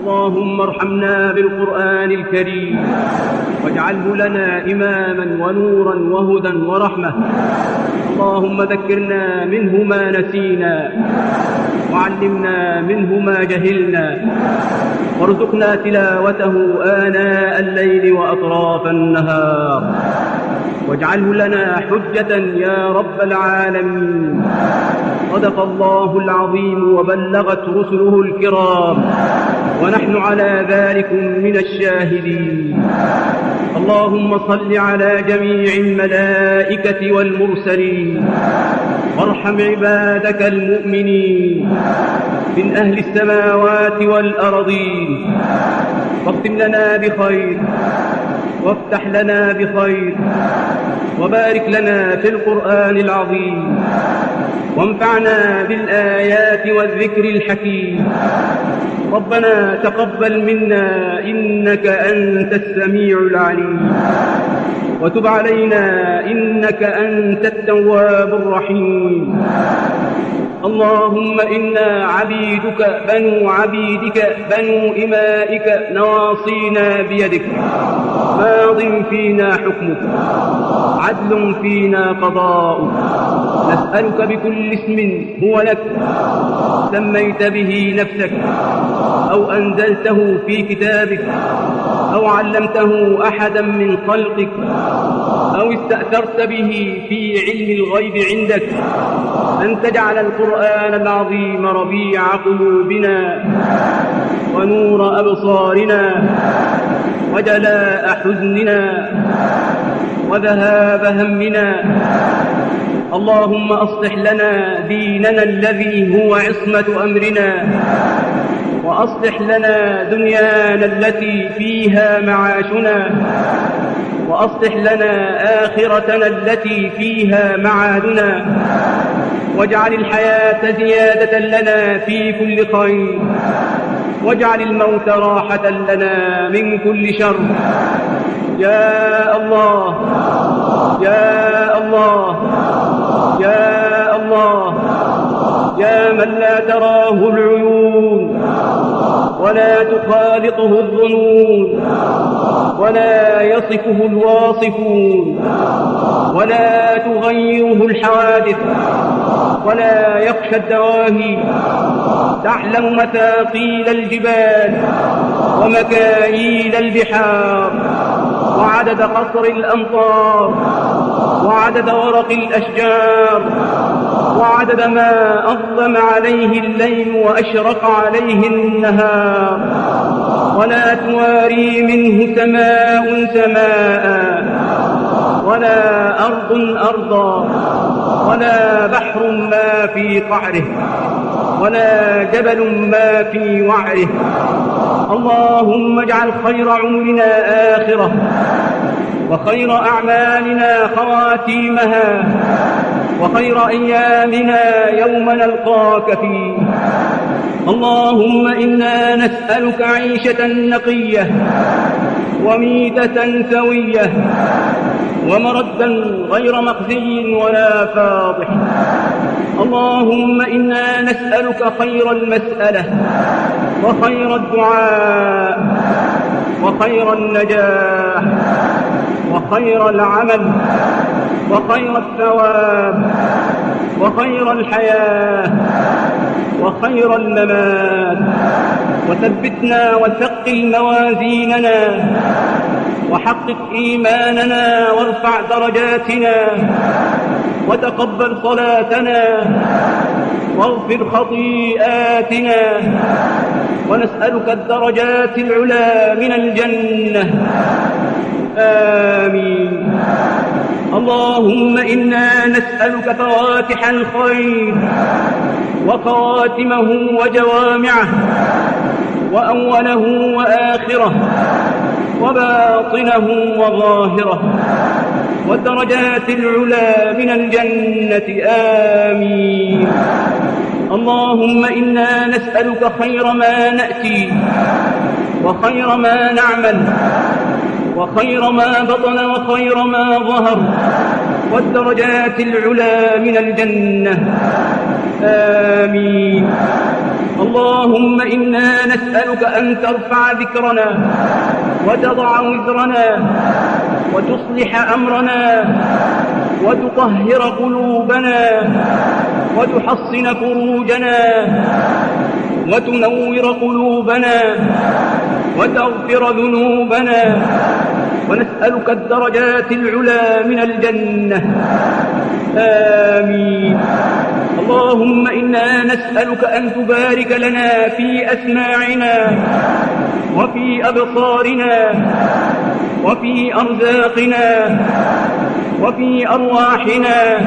اللهم ارحمنا بالقرآن الكريم. واجعله لنا إماما ونورا وهدى ورحمة. اللهم ذكرنا منه ما نسينا. وعلمنا منه ما جهلنا. وارزقنا تلاوته آناء الليل وأطراف النهار. واجعله لنا حجة يا رب العالمين. صدق الله العظيم وبلغت رسله الكرام. ونحن على ذلك من الشاهدين. اللهم صل على جميع الملائكة والمرسلين. وارحم عبادك المؤمنين. من أهل السماوات والأرضين. واختم لنا بخير. وافتح لنا بخير وبارك لنا في القرآن العظيم وانفعنا بالآيات والذكر الحكيم. ربنا تقبل منا إنك أنت السميع العليم. وتب علينا إنك أنت التواب الرحيم. اللهم إنا عبيدك بنو عبيدك بنو إمائك نواصينا بيدك. ماض فينا حكمك عدل فينا قضاؤك. نسألك بكل اسم هو لك. سميت به نفسك أو أنزلته في كتابك أو علمته أحدا من خلقك. أو استأثرت به في علم الغيب عندك أن تجعل القرآن العظيم ربيع قلوبنا ونور أبصارنا وجلاء حزننا وذهاب همنا. اللهم أصلح لنا ديننا الذي هو عصمة أمرنا وأصلح لنا دنيانا التي فيها معاشنا. وأصلح لنا آخرتنا التي فيها معادنا واجعل الحياة زيادة لنا في كل خير واجعل الموت راحة لنا من كل شر يا الله يا الله يا الله يا من لا تراه العيون ولا تخالطه الظنون ولا يصفه الواصفون ولا تغيره الحوادث ولا يخشى الدواهي. تعلم مثاقيل الجبال ومكاييل البحار وعدد قصر الأمطار وعدد ورق الأشجار وعدد ما أظلم عليه الليل وأشرق عليه النهار. ولا تواري منه سماء سماء ولا أرض أرضا. ولا بحر ما في قعره. ولا جبل ما في وعره. اللهم اجعل خير عمرنا آخرة. وخير أعمالنا خواتيمها. وخير أيامنا يوم نلقاك فيه. اللهم إنا نسألك عيشة نقية وميتة سوية ومردا غير مخزي ولا فاضح. اللهم إنا نسألك خير المسألة وخير الدعاء وخير النجاح وخير العمل وخير الثواب وخير الحياة وخير الممات وثبتنا وثقل موازيننا. وحقق إيماننا وارفع درجاتنا. وتقبل صلاتنا. واغفر خطيئاتنا. ونسألك الدرجات العلا من الجنة. آمين. اللهم إنا نسألك فواتح الخير. وخواتمه وجوامعه وأوله وآخره وباطنه وظاهره والدرجات العلا من الجنة. آمين. اللهم إنا نسألك خير ما نأتي وخير ما نعمل وخير ما بطن وخير ما ظهر والدرجات العلا من الجنة. آمين. اللهم إنا نسألك أن ترفع ذكرنا وتضع وزرنا وتصلح أمرنا وتطهر قلوبنا وتحصن فروجنا وتنور قلوبنا وتغفر ذنوبنا ونسألك الدرجات العلا من الجنة. آمين. اللهم إنا نسألك أن تبارك لنا في أسماعنا وفي أبصارنا وفي أرزاقنا وفي أرواحنا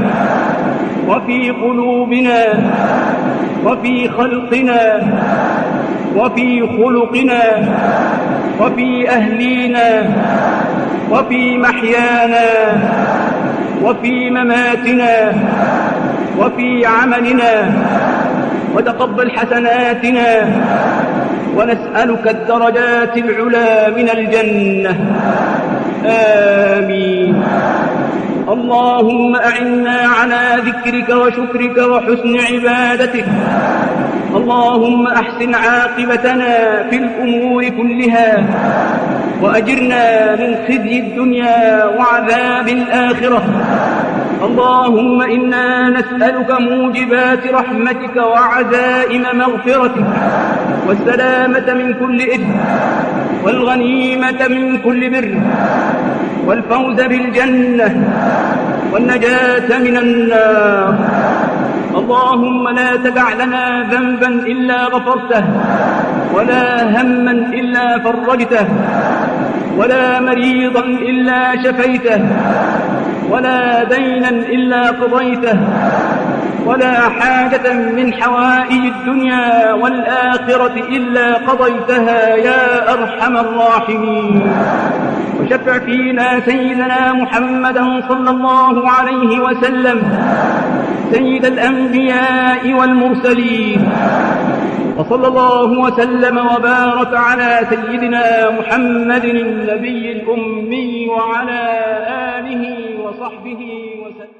وفي قلوبنا وفي خلقنا وفي خلقنا وفي أهلينا وفي محيانا وفي مماتنا وفي عملنا وتقبل حسناتنا ونسألك الدرجات العلا من الجنة. آمين. اللهم أعنا على ذكرك وشكرك وحسن عبادتك. اللهم أحسن عاقبتنا في الأمور كلها وأجرنا من خزي الدنيا وعذاب الآخرة. اللهم إنا نسألك موجبات رحمتك وعزائم مغفرتك والسلامة من كل إثم والغنيمة من كل بر والفوز بالجنة والنجاة من النار اللهم لا تدع لنا ذنبا إلا غفرته ولا هما إلا فرجته ولا مريضا إلا شفيته ولا دينا إلا قضيته ولا حاجة من حوائج الدنيا والآخرة إلا قضيتها يا أرحم الراحمين. وشفع فينا سيدنا محمدا صلى الله عليه وسلم سيد الأنبياء والمرسلين. وصلى الله وسلم وبارك على سيدنا محمد النبي الأمي وعلى آله وصحبه وسلم.